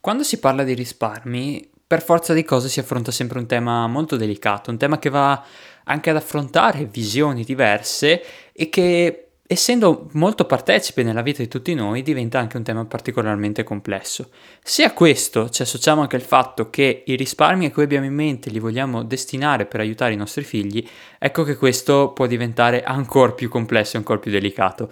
Quando si parla di risparmi, per forza di cose si affronta sempre un tema molto delicato, un tema che va anche ad affrontare visioni diverse e che essendo molto partecipe nella vita di tutti noi, diventa anche un tema particolarmente complesso. Se a questo ci associamo anche il fatto che i risparmi a cui abbiamo in mente li vogliamo destinare per aiutare i nostri figli, ecco che questo può diventare ancora più complesso e ancora più delicato.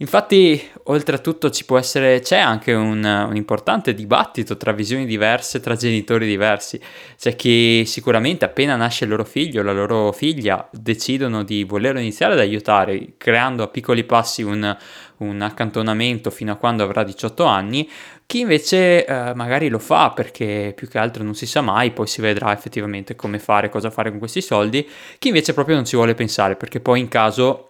Infatti, oltretutto, ci può essere, c'è anche un, un, importante dibattito tra visioni diverse, tra genitori diversi. C'è chi sicuramente appena nasce il loro figlio o la loro figlia decidono di voler iniziare ad aiutare, creando a piccoli passi un, un accantonamento fino a quando avrà 18 anni, chi invece eh, magari lo fa perché più che altro non si sa mai, poi si vedrà effettivamente come fare, cosa fare con questi soldi, chi invece proprio non ci vuole pensare perché poi in caso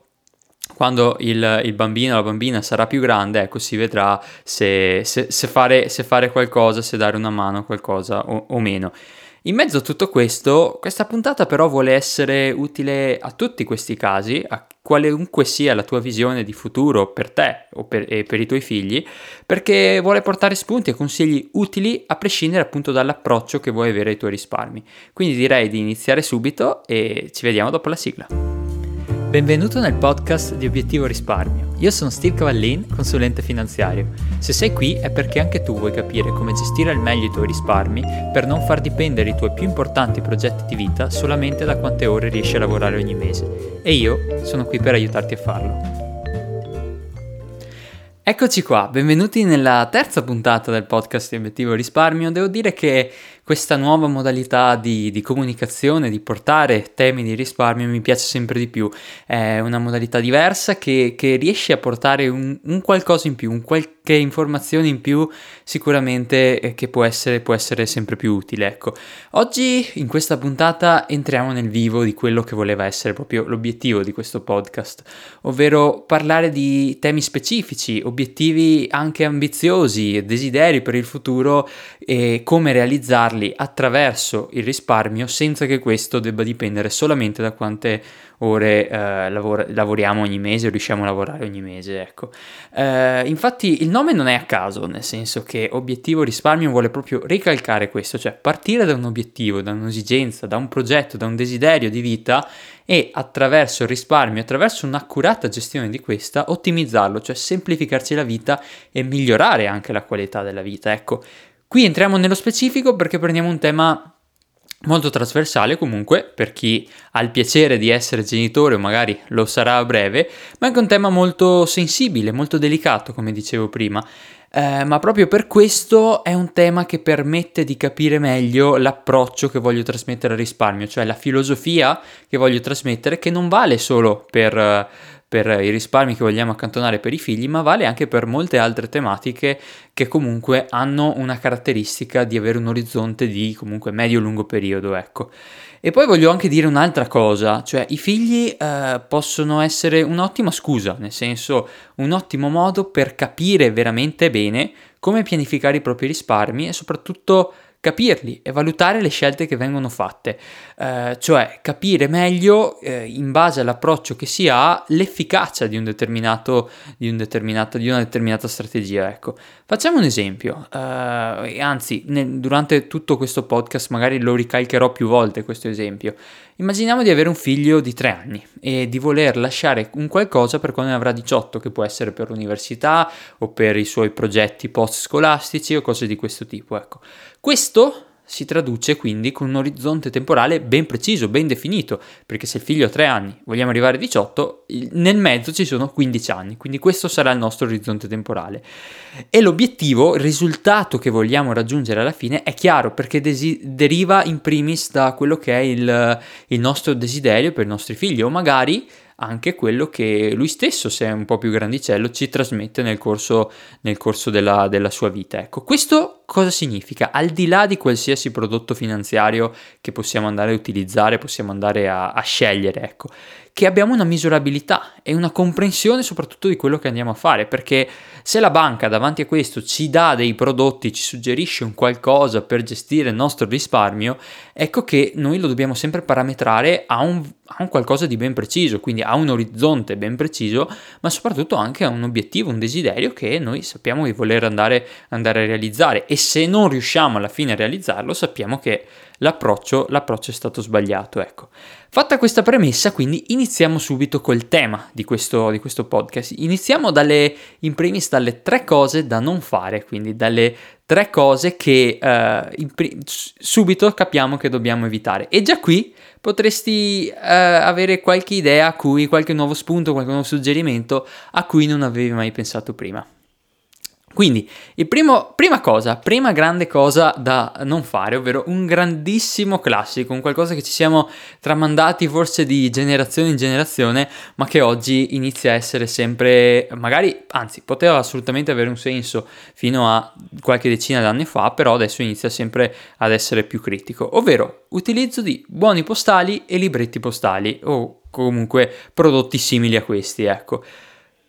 quando il, il, bambino o la bambina sarà più grande, ecco, si vedrà se, se, se, fare, se fare, qualcosa, se dare una mano a qualcosa o, o, meno. In mezzo a tutto questo, questa puntata però vuole essere utile a tutti questi casi, a qualunque sia la tua visione di futuro per te o per, e per i tuoi figli, perché vuole portare spunti e consigli utili a prescindere appunto dall'approccio che vuoi avere ai tuoi risparmi. Quindi direi di iniziare subito e ci vediamo dopo la sigla. Benvenuto nel podcast di Obiettivo Risparmio. Io sono Steve Cavallin, consulente finanziario. Se sei qui è perché anche tu vuoi capire come gestire al meglio i tuoi risparmi per non far dipendere i tuoi più importanti progetti di vita solamente da quante ore riesci a lavorare ogni mese. E io sono qui per aiutarti a farlo. Eccoci qua, benvenuti nella terza puntata del podcast di Obiettivo Risparmio. Devo dire che questa nuova modalità di, di, comunicazione, di portare temi di risparmio mi piace sempre di più. È una modalità diversa che, che riesce a portare un, un, qualcosa in più, un qualche informazione in più sicuramente eh, che può essere, può essere sempre più utile. Ecco. Oggi in questa puntata entriamo nel vivo di quello che voleva essere proprio l'obiettivo di questo podcast, ovvero parlare di temi specifici, obiettivi anche ambiziosi, desideri per il futuro e come realizzarli farli attraverso il risparmio senza che questo debba dipendere solamente da quante ore eh, lavor- lavoriamo ogni mese o riusciamo a lavorare ogni mese. Ecco. Eh, infatti il nome non è a caso, nel senso che obiettivo risparmio vuole proprio ricalcare questo, cioè partire da un obiettivo, da un'esigenza, da un progetto, da un desiderio di vita e attraverso il risparmio, attraverso un'accurata gestione di questa, ottimizzarlo, cioè semplificarci la vita e migliorare anche la qualità della vita. Ecco, Qui entriamo nello specifico perché prendiamo un tema molto trasversale comunque per chi ha il piacere di essere genitore o magari lo sarà a breve, ma anche un tema molto sensibile, molto delicato come dicevo prima. Eh, ma proprio per questo è un tema che permette di capire meglio l'approccio che voglio trasmettere al risparmio, cioè la filosofia che voglio trasmettere che non vale solo per per i risparmi che vogliamo accantonare per i figli, ma vale anche per molte altre tematiche che comunque hanno una caratteristica di avere un orizzonte di comunque medio-lungo periodo, ecco. E poi voglio anche dire un'altra cosa, cioè i figli eh, possono essere un'ottima scusa, nel senso un ottimo modo per capire veramente bene come pianificare i propri risparmi e soprattutto capirli e valutare le scelte che vengono fatte, eh, cioè capire meglio eh, in base all'approccio che si ha l'efficacia di, un determinato, di, un determinato, di una determinata strategia. Ecco. Facciamo un esempio, eh, anzi nel, durante tutto questo podcast magari lo ricalcherò più volte questo esempio. Immaginiamo di avere un figlio di 3 anni e di voler lasciare un qualcosa per quando ne avrà 18, che può essere per l'università o per i suoi progetti post scolastici o cose di questo tipo. Ecco. Questo si traduce quindi con un orizzonte temporale ben preciso, ben definito, perché se il figlio ha 3 anni, vogliamo arrivare a 18, nel mezzo ci sono 15 anni, quindi questo sarà il nostro orizzonte temporale. E l'obiettivo, il risultato che vogliamo raggiungere alla fine è chiaro perché desi- deriva in primis da quello che è il, il nostro desiderio per i nostri figli o magari anche quello che lui stesso, se è un po' più grandicello, ci trasmette nel corso, nel corso della, della, sua vita. Ecco, questo cosa significa? Al di là di qualsiasi prodotto finanziario che possiamo andare a utilizzare, possiamo andare a, a scegliere, ecco, che abbiamo una misurabilità e una comprensione soprattutto di quello che andiamo a fare, perché se la banca davanti a questo ci dà dei prodotti, ci suggerisce un qualcosa per gestire il nostro risparmio, ecco che noi lo dobbiamo sempre parametrare a un, a un qualcosa di ben preciso, quindi a un orizzonte ben preciso, ma soprattutto anche a un obiettivo, un desiderio che noi sappiamo di voler andare, andare a realizzare e se non riusciamo alla fine a realizzarlo sappiamo che l'approccio, l'approccio è stato sbagliato. Ecco. Fatta questa premessa, quindi iniziamo subito col tema di questo, di questo podcast. Iniziamo dalle, in primis dalle tre cose da non fare, quindi dalle tre cose che uh, pri- subito capiamo che dobbiamo evitare. E già qui potresti uh, avere qualche idea a cui, qualche nuovo spunto, qualche nuovo suggerimento a cui non avevi mai pensato prima. Quindi, primo, prima cosa, prima grande cosa da non fare, ovvero un grandissimo classico, un qualcosa che ci siamo tramandati forse di generazione in generazione, ma che oggi inizia a essere sempre, magari, anzi, poteva assolutamente avere un senso fino a qualche decina d'anni fa, però adesso inizia sempre ad essere più critico, ovvero utilizzo di buoni postali e libretti postali, o comunque prodotti simili a questi, ecco.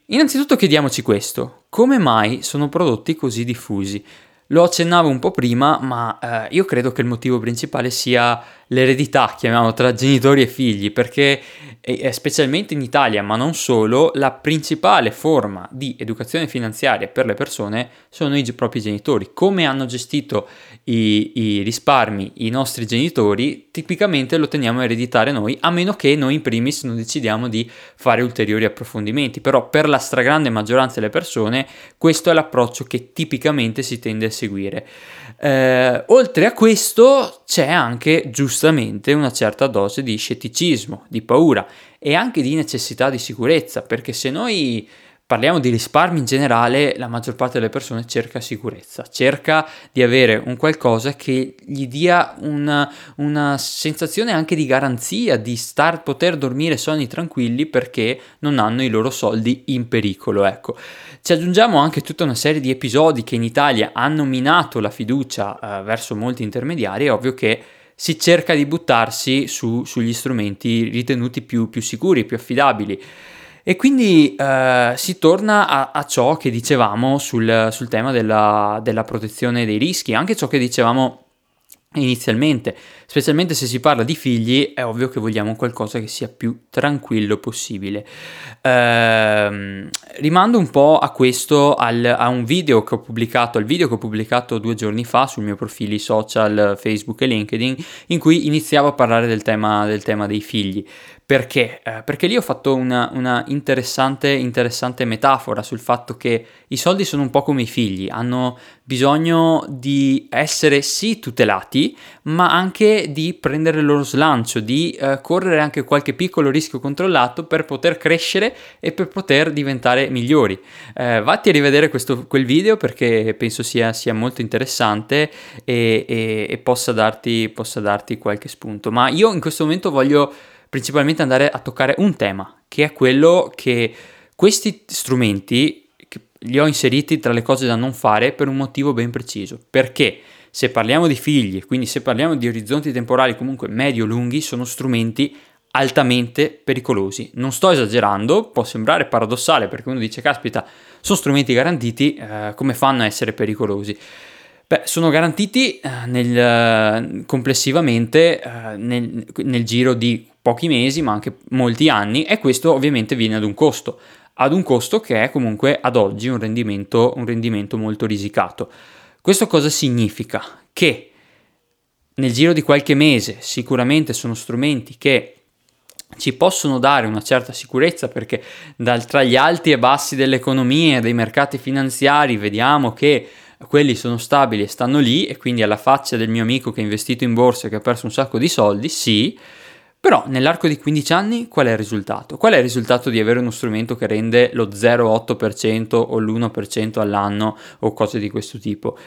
Innanzitutto chiediamoci questo, come mai sono prodotti così diffusi? Lo accennavo un po' prima, ma eh, io credo che il motivo principale sia l'eredità, chiamiamo tra genitori e figli, perché specialmente in Italia, ma non solo, la principale forma di educazione finanziaria per le persone sono i propri genitori. Come hanno gestito i, i risparmi i nostri genitori, tipicamente lo teniamo a ereditare noi, a meno che noi in primis non decidiamo di fare ulteriori approfondimenti. Però per la stragrande maggioranza delle persone questo è l'approccio che tipicamente si tende a seguire. Eh, oltre a questo c'è anche giustamente una certa dose di scetticismo, di paura e anche di necessità di sicurezza, perché se noi parliamo di risparmi in generale, la maggior parte delle persone cerca sicurezza, cerca di avere un qualcosa che gli dia una, una sensazione anche di garanzia, di star, poter dormire sonni tranquilli perché non hanno i loro soldi in pericolo. Ecco. Ci aggiungiamo anche tutta una serie di episodi che in Italia hanno minato la fiducia eh, verso molti intermediari, è ovvio che si cerca di buttarsi su, sugli strumenti ritenuti più, più sicuri, più affidabili. E quindi eh, si torna a, a, ciò che dicevamo sul, sul tema della, della, protezione dei rischi, anche ciò che dicevamo inizialmente, specialmente se si parla di figli, è ovvio che vogliamo qualcosa che sia più tranquillo possibile. Eh, rimando un po' a questo, al, a un video che ho pubblicato, al video che ho pubblicato due giorni fa sul mio profili social Facebook e LinkedIn, in cui iniziavo a parlare del tema, del tema dei figli. Perché? Eh, perché lì ho fatto una, una interessante, interessante, metafora sul fatto che i soldi sono un po' come i figli, hanno bisogno di essere sì tutelati, ma anche di prendere il loro slancio, di eh, correre anche qualche piccolo rischio controllato per poter crescere e per poter diventare migliori. Eh, vatti a rivedere questo, quel video perché penso sia, sia molto interessante e, e, e possa, darti, possa darti qualche spunto. Ma io in questo momento voglio principalmente andare a toccare un tema, che è quello che questi strumenti li ho inseriti tra le cose da non fare per un motivo ben preciso. Perché se parliamo di figli, quindi se parliamo di orizzonti temporali comunque medio-lunghi, sono strumenti altamente pericolosi. Non sto esagerando, può sembrare paradossale perché uno dice caspita, sono strumenti garantiti, eh, come fanno a essere pericolosi? Beh, sono garantiti eh, nel, complessivamente eh, nel, nel giro di pochi mesi, ma anche molti anni, e questo ovviamente viene ad un costo, ad un costo che è comunque ad oggi un rendimento, un rendimento molto risicato. Questo cosa significa? Che nel giro di qualche mese sicuramente sono strumenti che ci possono dare una certa sicurezza perché dal, tra gli alti e bassi dell'economia e dei mercati finanziari vediamo che quelli sono stabili e stanno lì e quindi alla faccia del mio amico che ha investito in borsa e che ha perso un sacco di soldi, sì, però nell'arco di 15 anni qual è il risultato? Qual è il risultato di avere uno strumento che rende lo 0,8% o l'1% all'anno o cose di questo tipo?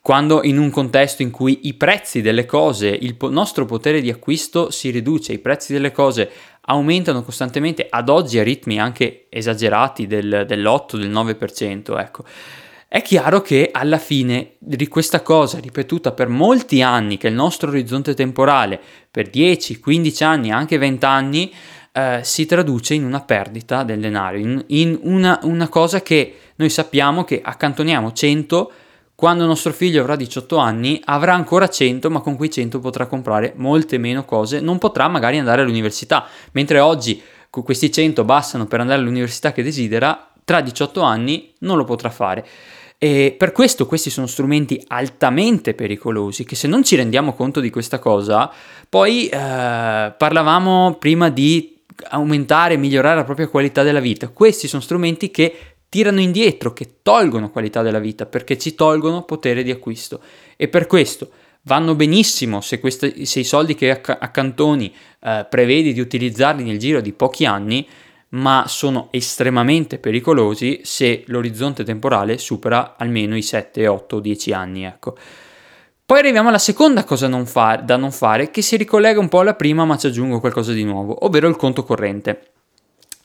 Quando in un contesto in cui i prezzi delle cose, il po- nostro potere di acquisto si riduce, i prezzi delle cose aumentano costantemente, ad oggi a ritmi anche esagerati del, dell'8, del 9%, ecco è chiaro che alla fine di questa cosa ripetuta per molti anni, che il nostro orizzonte temporale per 10, 15 anni, anche 20 anni, eh, si traduce in una perdita del denaro, in, in una, una, cosa che noi sappiamo che accantoniamo 100, quando nostro figlio avrà 18 anni avrà ancora 100, ma con quei 100 potrà comprare molte meno cose, non potrà magari andare all'università, mentre oggi questi 100 bastano per andare all'università che desidera, tra 18 anni non lo potrà fare. E per questo questi sono strumenti altamente pericolosi che se non ci rendiamo conto di questa cosa, poi eh, parlavamo prima di aumentare e migliorare la propria qualità della vita. Questi sono strumenti che tirano indietro, che tolgono qualità della vita perché ci tolgono potere di acquisto. E per questo vanno benissimo se, questi, se i soldi che accantoni eh, prevedi di utilizzarli nel giro di pochi anni ma sono estremamente pericolosi se l'orizzonte temporale supera almeno i 7, 8, 10 anni, ecco. Poi arriviamo alla seconda cosa non far, da non fare, che si ricollega un po' alla prima, ma ci aggiungo qualcosa di nuovo, ovvero il conto corrente.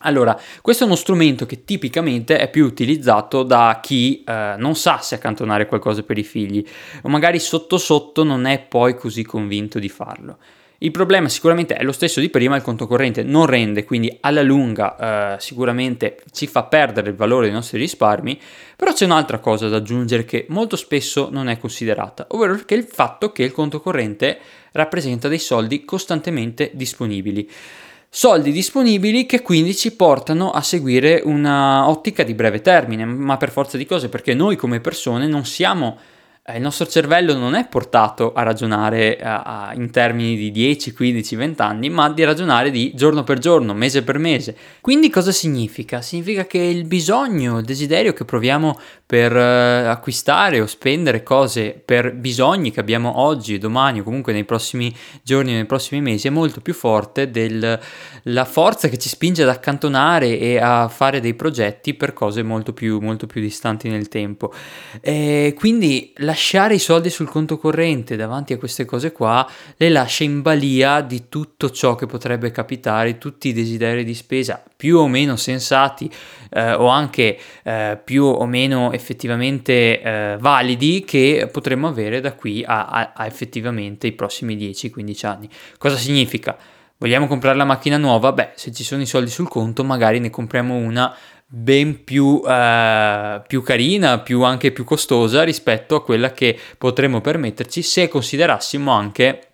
Allora, questo è uno strumento che tipicamente è più utilizzato da chi eh, non sa se accantonare qualcosa per i figli, o magari sotto sotto non è poi così convinto di farlo. Il problema sicuramente è lo stesso di prima, il conto corrente non rende, quindi alla lunga eh, sicuramente ci fa perdere il valore dei nostri risparmi, però c'è un'altra cosa da aggiungere che molto spesso non è considerata, ovvero che il fatto che il conto corrente rappresenta dei soldi costantemente disponibili. Soldi disponibili che quindi ci portano a seguire una ottica di breve termine, ma per forza di cose, perché noi come persone non siamo il nostro cervello non è portato a ragionare a, in termini di 10, 15, 20 anni, ma di ragionare di giorno per giorno, mese per mese. Quindi cosa significa? Significa che il bisogno, il desiderio che proviamo per uh, acquistare o spendere cose per bisogni che abbiamo oggi domani o comunque nei prossimi giorni nei prossimi mesi è molto più forte della forza che ci spinge ad accantonare e a fare dei progetti per cose molto più, molto più distanti nel tempo. E quindi la lasciare i soldi sul conto corrente davanti a queste cose qua le lascia in balia di tutto ciò che potrebbe capitare, tutti i desideri di spesa più o meno sensati eh, o anche eh, più o meno effettivamente eh, validi che potremmo avere da qui a, a, a effettivamente i prossimi 10-15 anni. Cosa significa? Vogliamo comprare la macchina nuova? Beh, se ci sono i soldi sul conto, magari ne compriamo una ben più, eh, più, carina, più anche più costosa rispetto a quella che potremmo permetterci se considerassimo anche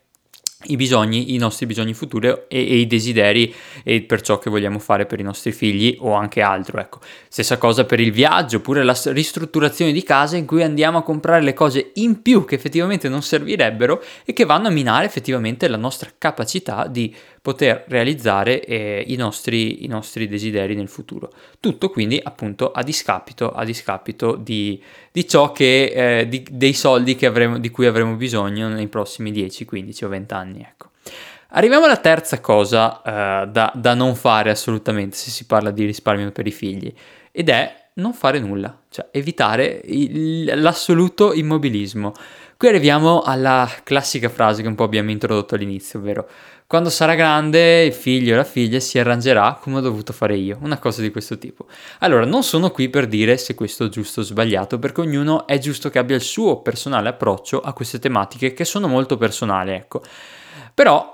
i bisogni, i nostri bisogni futuri e, e, i desideri e per ciò che vogliamo fare per i nostri figli o anche altro. Ecco. Stessa cosa per il viaggio, oppure la ristrutturazione di casa in cui andiamo a comprare le cose in più che effettivamente non servirebbero e che vanno a minare effettivamente la nostra capacità di poter realizzare eh, i, nostri, i, nostri, desideri nel futuro. Tutto quindi appunto a discapito, a discapito di, di ciò che, eh, di, dei soldi avremo, di cui avremo bisogno nei prossimi 10, 15 o 20 anni. Ecco. Arriviamo alla terza cosa uh, da, da, non fare assolutamente se si parla di risparmio per i figli ed è non fare nulla, cioè evitare il, l'assoluto immobilismo. Qui arriviamo alla classica frase che un po' abbiamo introdotto all'inizio, ovvero quando sarà grande il figlio o la figlia si arrangerà come ho dovuto fare io, una cosa di questo tipo. Allora, non sono qui per dire se questo è giusto o sbagliato, perché ognuno è giusto che abbia il suo personale approccio a queste tematiche che sono molto personali, ecco. Però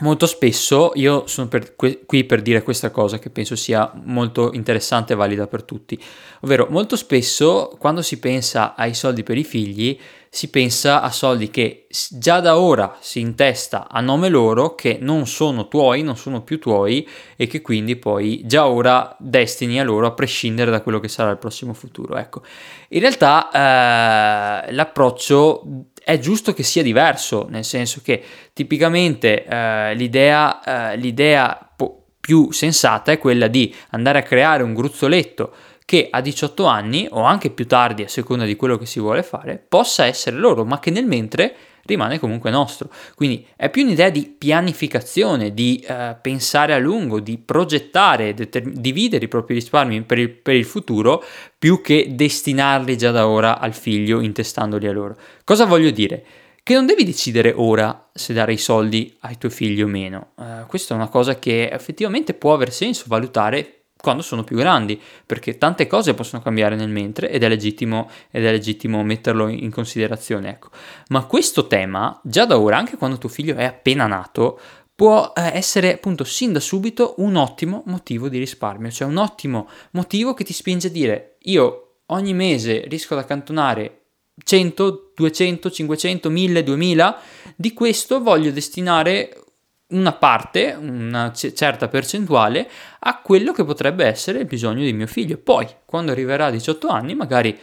Molto spesso io sono per, qui per dire questa cosa che penso sia molto interessante e valida per tutti, ovvero molto spesso quando si pensa ai soldi per i figli si pensa a soldi che già da ora si intesta a nome loro, che non sono tuoi, non sono più tuoi e che quindi poi già ora destini a loro a prescindere da quello che sarà il prossimo futuro. Ecco, in realtà eh, l'approccio è giusto che sia diverso, nel senso che tipicamente eh, l'idea, eh, l'idea po- più sensata è quella di andare a creare un gruzzoletto che a 18 anni o anche più tardi a seconda di quello che si vuole fare possa essere loro, ma che nel mentre rimane comunque nostro. Quindi è più un'idea di pianificazione, di eh, pensare a lungo, di progettare, determ- dividere i propri risparmi per il, per il futuro più che destinarli già da ora al figlio intestandoli a loro. Cosa voglio dire? Che non devi decidere ora se dare i soldi ai tuoi figli o meno. Uh, questa è una cosa che effettivamente può aver senso valutare quando sono più grandi, perché tante cose possono cambiare nel mentre ed è legittimo, ed è legittimo metterlo in considerazione. Ecco. Ma questo tema, già da ora, anche quando tuo figlio è appena nato, può eh, essere appunto sin da subito un ottimo motivo di risparmio, cioè un ottimo motivo che ti spinge a dire io ogni mese riesco ad accantonare 100, 200, 500, 1000, 2000, di questo voglio destinare una parte, una c- certa percentuale, a quello che potrebbe essere il bisogno di mio figlio. Poi, quando arriverà a 18 anni, magari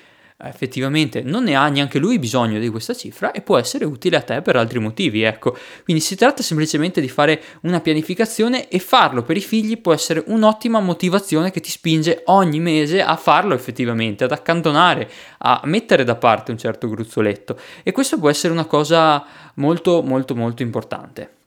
effettivamente non ne ha neanche lui bisogno di questa cifra e può essere utile a te per altri motivi, ecco. Quindi si tratta semplicemente di fare una pianificazione e farlo per i figli può essere un'ottima motivazione che ti spinge ogni mese a farlo effettivamente, ad accantonare, a mettere da parte un certo gruzzoletto e questo può essere una cosa molto molto molto importante.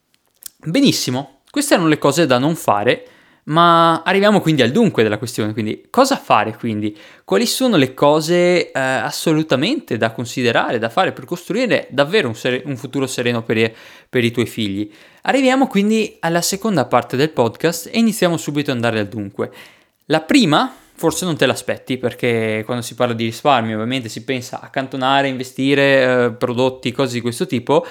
Benissimo, queste erano le cose da non fare ma arriviamo quindi al dunque della questione, quindi cosa fare quindi? Quali sono le cose eh, assolutamente da considerare, da fare per costruire davvero un, sere- un futuro sereno per i-, per i tuoi figli? Arriviamo quindi alla seconda parte del podcast e iniziamo subito ad andare al dunque. La prima forse non te l'aspetti perché quando si parla di risparmio ovviamente si pensa a accantonare, investire, eh, prodotti, cose di questo tipo,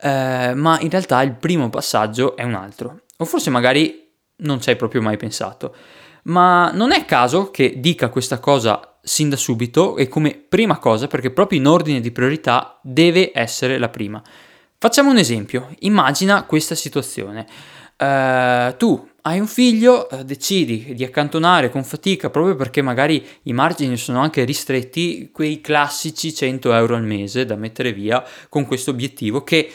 eh, ma in realtà il primo passaggio è un altro. O forse magari non ci hai proprio mai pensato. Ma non è caso che dica questa cosa sin da subito e come prima cosa, perché proprio in ordine di priorità deve essere la prima. Facciamo un esempio, immagina questa situazione. Uh, tu hai un figlio, uh, decidi di accantonare con fatica proprio perché magari i margini sono anche ristretti, quei classici 100 euro al mese da mettere via con questo obiettivo che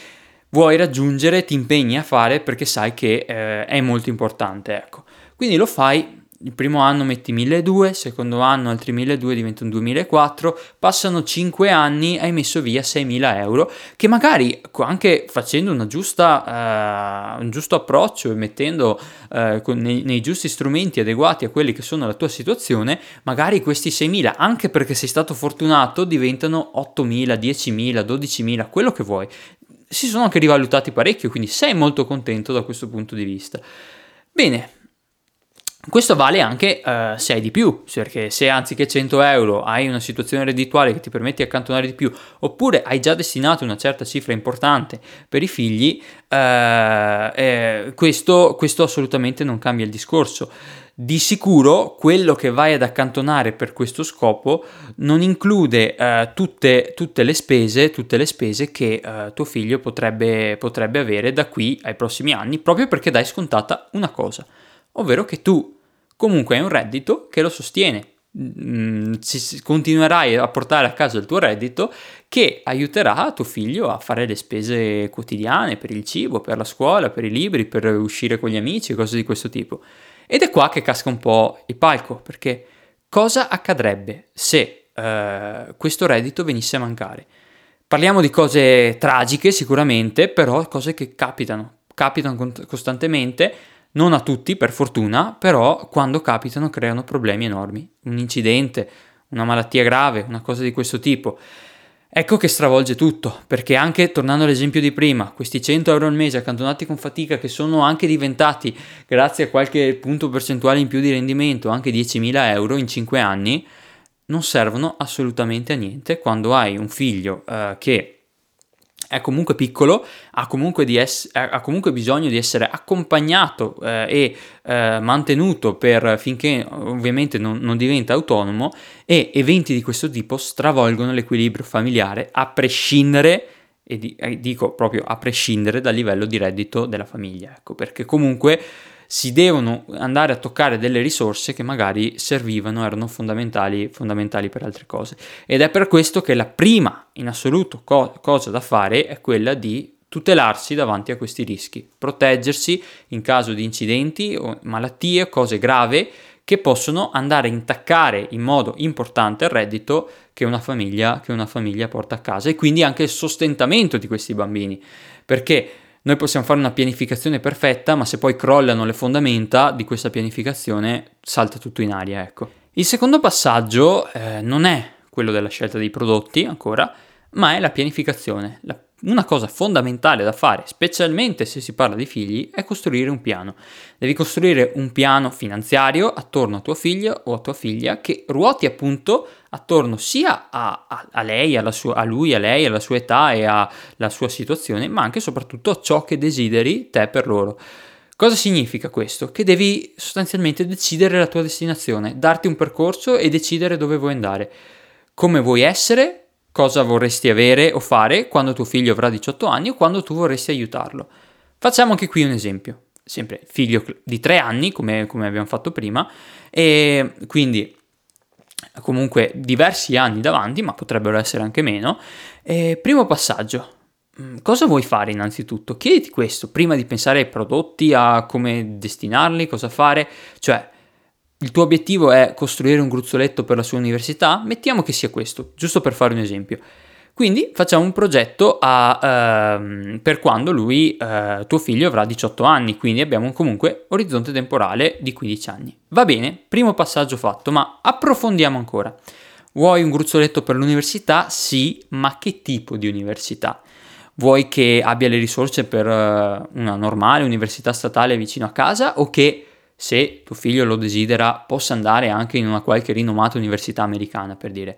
vuoi raggiungere, ti impegni a fare perché sai che eh, è molto importante, ecco. Quindi lo fai, il primo anno metti 1200, il secondo anno altri 1200 diventano 2004, passano 5 anni, hai messo via 6000 euro, che magari anche facendo giusta, uh, un giusto approccio e mettendo con, nei, nei, giusti strumenti adeguati a quelli che sono la tua situazione, magari questi 6000, anche perché sei stato fortunato, diventano 8000, 10000, 12000, quello che vuoi si sono anche rivalutati parecchio, quindi sei molto contento da questo punto di vista. Bene, questo vale anche uh, se hai di più, perché se anziché 100 euro hai una situazione reddituale che ti permette di accantonare di più, oppure hai già destinato una certa cifra importante per i figli, uh, eh, questo, questo assolutamente non cambia il discorso. Di sicuro quello che vai ad accantonare per questo scopo non include eh, tutte, tutte, le spese, tutte le spese che eh, tuo figlio potrebbe, potrebbe avere da qui ai prossimi anni, proprio perché dai scontata una cosa, ovvero che tu comunque hai un reddito che lo sostiene. Mm, continuerai a portare a casa il tuo reddito che aiuterà tuo figlio a fare le spese quotidiane per il cibo, per la scuola, per i libri, per uscire con gli amici, cose di questo tipo. Ed è qua che casca un po' il palco, perché cosa accadrebbe se eh, questo reddito venisse a mancare? Parliamo di cose tragiche sicuramente, però cose che capitano, capitano costantemente, non a tutti per fortuna, però quando capitano creano problemi enormi. Un incidente, una malattia grave, una cosa di questo tipo. Ecco che stravolge tutto, perché anche tornando all'esempio di prima, questi 100 euro al mese accantonati con fatica che sono anche diventati, grazie a qualche punto percentuale in più di rendimento, anche 10.000 euro in 5 anni, non servono assolutamente a niente. Quando hai un figlio eh, che è comunque piccolo, ha comunque, ess- ha comunque bisogno di essere accompagnato eh, e eh, mantenuto per, finché ovviamente non, non, diventa autonomo e eventi di questo tipo stravolgono l'equilibrio familiare a prescindere, e eh, dico proprio a prescindere dal livello di reddito della famiglia, ecco, perché comunque si devono andare a toccare delle risorse che magari servivano, erano fondamentali, fondamentali per altre cose. Ed è per questo che la prima in assoluto co- cosa da fare è quella di tutelarsi davanti a questi rischi, proteggersi in caso di incidenti o malattie, cose gravi che possono andare a intaccare in modo importante il reddito che una famiglia, che una famiglia porta a casa e quindi anche il sostentamento di questi bambini. Perché noi possiamo fare una pianificazione perfetta, ma se poi crollano le fondamenta di questa pianificazione, salta tutto in aria, ecco. Il secondo passaggio eh, non è quello della scelta dei prodotti ancora, ma è la pianificazione. La, una cosa fondamentale da fare, specialmente se si parla di figli, è costruire un piano. Devi costruire un piano finanziario attorno a tuo figlio o a tua figlia che ruoti appunto attorno sia a, a, a lei, sua, a lui, a lei, alla sua età e alla sua situazione, ma anche e soprattutto a ciò che desideri te per loro. Cosa significa questo? Che devi sostanzialmente decidere la tua destinazione, darti un percorso e decidere dove vuoi andare, come vuoi essere, cosa vorresti avere o fare quando tuo figlio avrà 18 anni o quando tu vorresti aiutarlo. Facciamo anche qui un esempio, sempre figlio di 3 anni, come, come abbiamo fatto prima, e quindi comunque diversi anni davanti, ma potrebbero essere anche meno. E primo passaggio, mm, cosa vuoi fare innanzitutto? Chiediti questo prima di pensare ai prodotti, a come destinarli, cosa fare, cioè il tuo obiettivo è costruire un gruzzoletto per la sua università? Mettiamo che sia questo, giusto per fare un esempio. Quindi facciamo un progetto a, ehm, per quando lui, eh, tuo figlio, avrà 18 anni, quindi abbiamo comunque orizzonte temporale di 15 anni. Va bene, primo passaggio fatto, ma approfondiamo ancora. Vuoi un gruzzoletto per l'università? Sì, ma che tipo di università? Vuoi che abbia le risorse per uh, una normale università statale vicino a casa o che, se tuo figlio lo desidera, possa andare anche in una qualche rinomata università americana, per dire?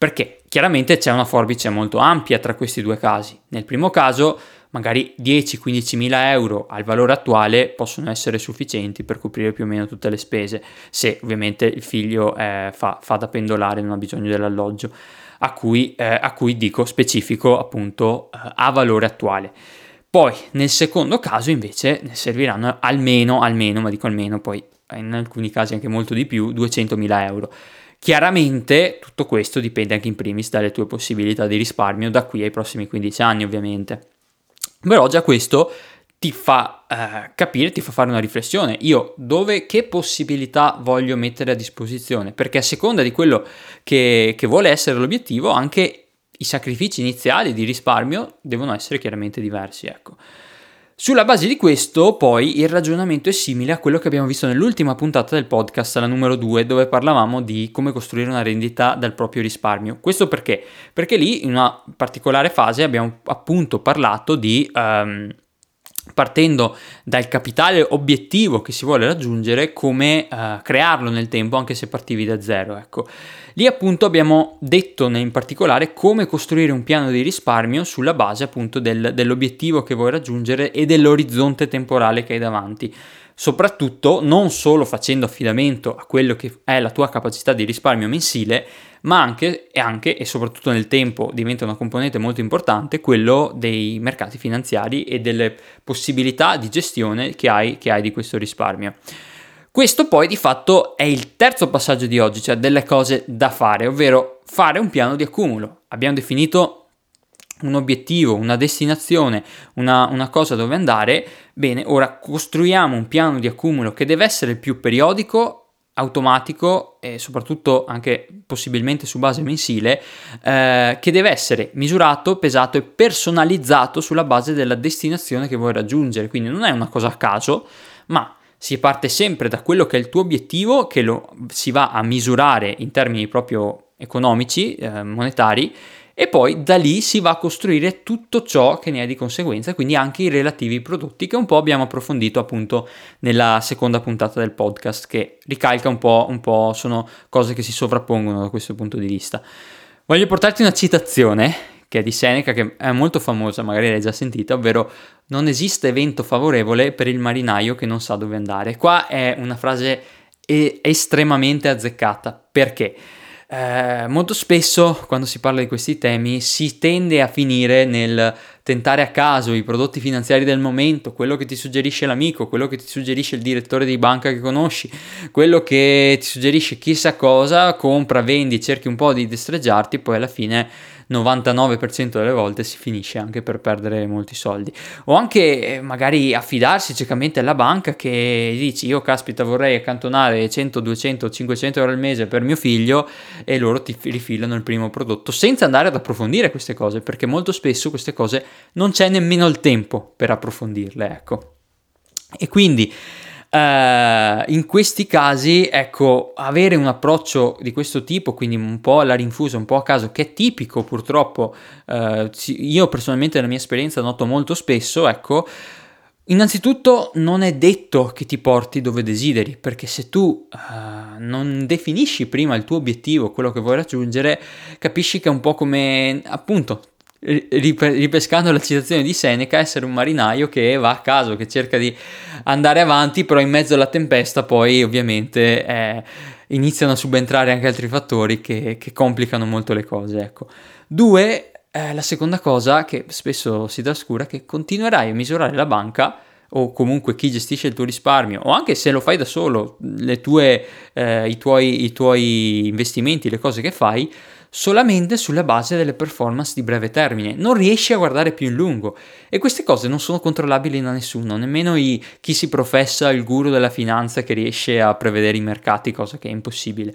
Perché chiaramente c'è una forbice molto ampia tra questi due casi. Nel primo caso magari 10-15 mila euro al valore attuale possono essere sufficienti per coprire più o meno tutte le spese, se ovviamente il figlio eh, fa, fa, da pendolare non ha bisogno dell'alloggio, a cui, eh, a cui dico specifico appunto eh, a valore attuale. Poi nel secondo caso invece ne serviranno almeno, almeno, ma dico almeno, poi in alcuni casi anche molto di più, 200 mila euro. Chiaramente tutto questo dipende anche in primis dalle tue possibilità di risparmio da qui ai prossimi 15 anni ovviamente. Però già questo ti fa eh, capire, ti fa fare una riflessione. Io dove, che possibilità voglio mettere a disposizione? Perché a seconda di quello che, che vuole essere l'obiettivo, anche i sacrifici iniziali di risparmio devono essere chiaramente diversi. Ecco. Sulla base di questo, poi, il ragionamento è simile a quello che abbiamo visto nell'ultima puntata del podcast, la numero 2, dove parlavamo di come costruire una rendita dal proprio risparmio. Questo perché? Perché lì, in una particolare fase, abbiamo appunto parlato di... Um, partendo dal capitale obiettivo che si vuole raggiungere, come uh, crearlo nel tempo anche se partivi da zero. Ecco. Lì appunto abbiamo detto in particolare come costruire un piano di risparmio sulla base appunto del, dell'obiettivo che vuoi raggiungere e dell'orizzonte temporale che hai davanti. Soprattutto non solo facendo affidamento a quello che è la tua capacità di risparmio mensile, ma anche e, anche e soprattutto nel tempo diventa una componente molto importante quello dei mercati finanziari e delle possibilità di gestione che hai, che hai di questo risparmio. Questo poi di fatto è il terzo passaggio di oggi, cioè delle cose da fare, ovvero fare un piano di accumulo. Abbiamo definito un obiettivo, una destinazione, una, una, cosa dove andare, bene, ora costruiamo un piano di accumulo che deve essere il più periodico, automatico e soprattutto anche possibilmente su base mensile, eh, che deve essere misurato, pesato e personalizzato sulla base della destinazione che vuoi raggiungere. Quindi non è una cosa a caso, ma si parte sempre da quello che è il tuo obiettivo, che lo si va a misurare in termini proprio economici, eh, monetari, e poi da lì si va a costruire tutto ciò che ne è di conseguenza, quindi anche i relativi prodotti che un po' abbiamo approfondito appunto nella seconda puntata del podcast, che ricalca un po', un po' sono cose che si sovrappongono da questo punto di vista. Voglio portarti una citazione che è di Seneca, che è molto famosa, magari l'hai già sentita, ovvero non esiste evento favorevole per il marinaio che non sa dove andare. Qua è una frase estremamente azzeccata, perché? Eh, molto spesso quando si parla di questi temi si tende a finire nel tentare a caso i prodotti finanziari del momento, quello che ti suggerisce l'amico, quello che ti suggerisce il direttore di banca che conosci, quello che ti suggerisce chissà cosa, compra, vendi, cerchi un po' di destreggiarti, poi alla fine 99% delle volte si finisce anche per perdere molti soldi. O anche eh, magari affidarsi ciecamente alla banca che dici io caspita vorrei accantonare 100, 200, 500 euro al mese per mio figlio e loro ti rifilano il primo prodotto senza andare ad approfondire queste cose perché molto spesso queste cose non c'è nemmeno il tempo per approfondirle, ecco. E quindi Uh, in questi casi, ecco, avere un approccio di questo tipo, quindi un po' alla rinfusa, un po' a caso, che è tipico purtroppo, uh, io personalmente nella mia esperienza noto molto spesso, ecco, Innanzitutto non è detto che ti porti dove desideri, perché se tu uh, non definisci prima il tuo obiettivo, quello che vuoi raggiungere, capisci che è un po' come appunto ripescando la citazione di Seneca, essere un marinaio che va a caso, che cerca di andare avanti, però in mezzo alla tempesta poi ovviamente eh, iniziano a subentrare anche altri fattori che, che complicano molto le cose. Ecco. Due, eh, la seconda cosa che spesso si trascura è che continuerai a misurare la banca o comunque chi gestisce il tuo risparmio o anche se lo fai da solo, tue, eh, i, tuoi, i tuoi investimenti, le cose che fai, solamente sulla base delle performance di breve termine, non riesci a guardare più in lungo e queste cose non sono controllabili da nessuno, nemmeno i, chi si professa il guru della finanza che riesce a prevedere i mercati, cosa che è impossibile.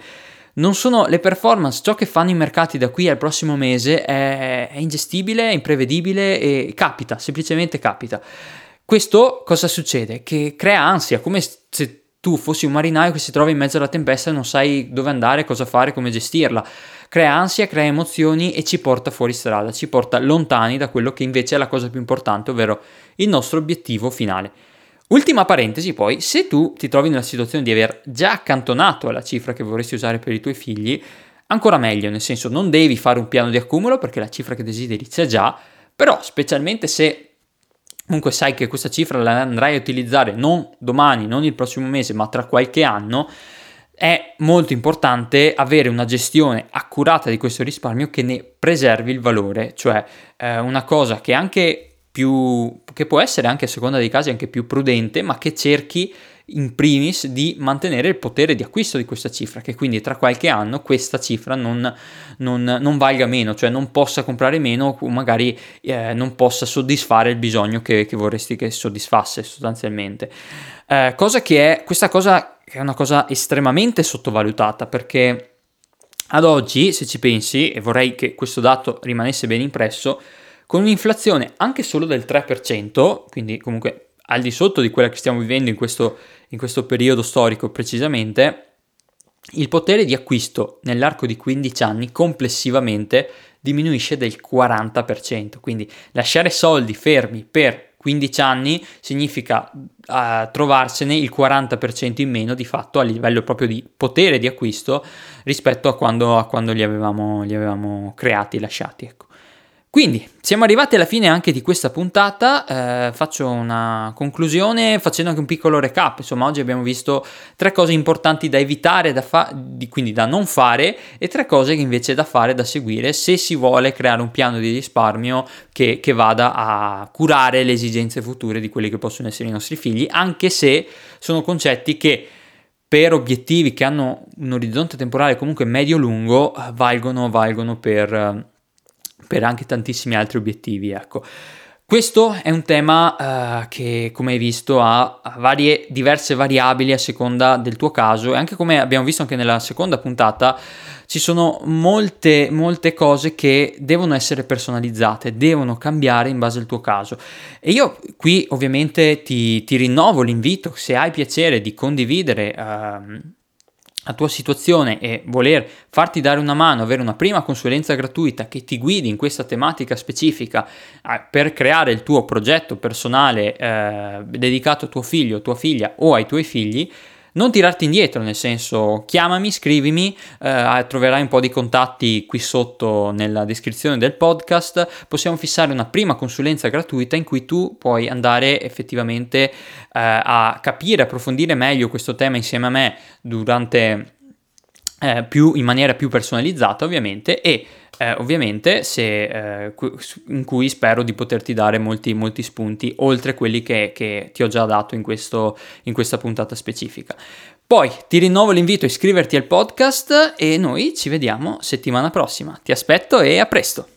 Non sono le performance, ciò che fanno i mercati da qui al prossimo mese è, è ingestibile, è imprevedibile e capita, semplicemente capita. Questo cosa succede? Che crea ansia, come se tu fossi un marinaio che si trova in mezzo alla tempesta e non sai dove andare, cosa fare, come gestirla. Crea ansia, crea emozioni e ci porta fuori strada, ci porta lontani da quello che invece è la cosa più importante, ovvero il nostro obiettivo finale. Ultima parentesi poi, se tu ti trovi nella situazione di aver già accantonato la cifra che vorresti usare per i tuoi figli, ancora meglio, nel senso non devi fare un piano di accumulo perché la cifra che desideri c'è già, però specialmente se comunque sai che questa cifra la andrai a utilizzare non domani, non il prossimo mese, ma tra qualche anno, è molto importante avere una gestione accurata di questo risparmio che ne preservi il valore, cioè eh, una cosa che anche più, che può essere anche a seconda dei casi anche più prudente, ma che cerchi in primis di mantenere il potere di acquisto di questa cifra, che quindi tra qualche anno questa cifra non, non, non valga meno, cioè non possa comprare meno o magari eh, non possa soddisfare il bisogno che, che vorresti che soddisfasse sostanzialmente. Eh, cosa che è, questa cosa è una cosa estremamente sottovalutata perché ad oggi, se ci pensi, e vorrei che questo dato rimanesse ben impresso, con un'inflazione anche solo del 3%, quindi comunque al di sotto di quella che stiamo vivendo in questo, in questo periodo storico precisamente, il potere di acquisto nell'arco di 15 anni complessivamente diminuisce del 40%, quindi lasciare soldi fermi per 15 anni significa uh, trovarsene il 40% in meno di fatto a livello proprio di potere di acquisto rispetto a quando, a quando li, avevamo, li avevamo creati e lasciati. Ecco. Quindi siamo arrivati alla fine anche di questa puntata, eh, faccio una conclusione facendo anche un piccolo recap, insomma oggi abbiamo visto tre cose importanti da evitare, da fa- di, quindi da non fare e tre cose che invece da fare, da seguire se si vuole creare un piano di risparmio che, che vada a curare le esigenze future di quelli che possono essere i nostri figli, anche se sono concetti che per obiettivi che hanno un orizzonte temporale comunque medio-lungo valgono, valgono per per anche tantissimi altri obiettivi, ecco. Questo è un tema uh, che, come hai visto, ha varie, diverse variabili a seconda del tuo caso e anche come abbiamo visto anche nella seconda puntata, ci sono molte, molte cose che devono essere personalizzate, devono cambiare in base al tuo caso. E io qui ovviamente ti, ti rinnovo l'invito, se hai piacere di condividere... Uh, la tua situazione e voler farti dare una mano, avere una prima consulenza gratuita che ti guidi in questa tematica specifica per creare il tuo progetto personale eh, dedicato a tuo figlio, tua figlia o ai tuoi figli, non tirarti indietro, nel senso chiamami, scrivimi, eh, troverai un po' di contatti qui sotto nella descrizione del podcast, possiamo fissare una prima consulenza gratuita in cui tu puoi andare effettivamente eh, a capire, approfondire meglio questo tema insieme a me durante eh, più, in maniera più personalizzata ovviamente e eh, ovviamente se, eh, in cui spero di poterti dare molti, molti spunti oltre quelli che, che ti ho già dato in, questo, in questa puntata specifica. Poi ti rinnovo l'invito a iscriverti al podcast e noi ci vediamo settimana prossima. Ti aspetto e a presto!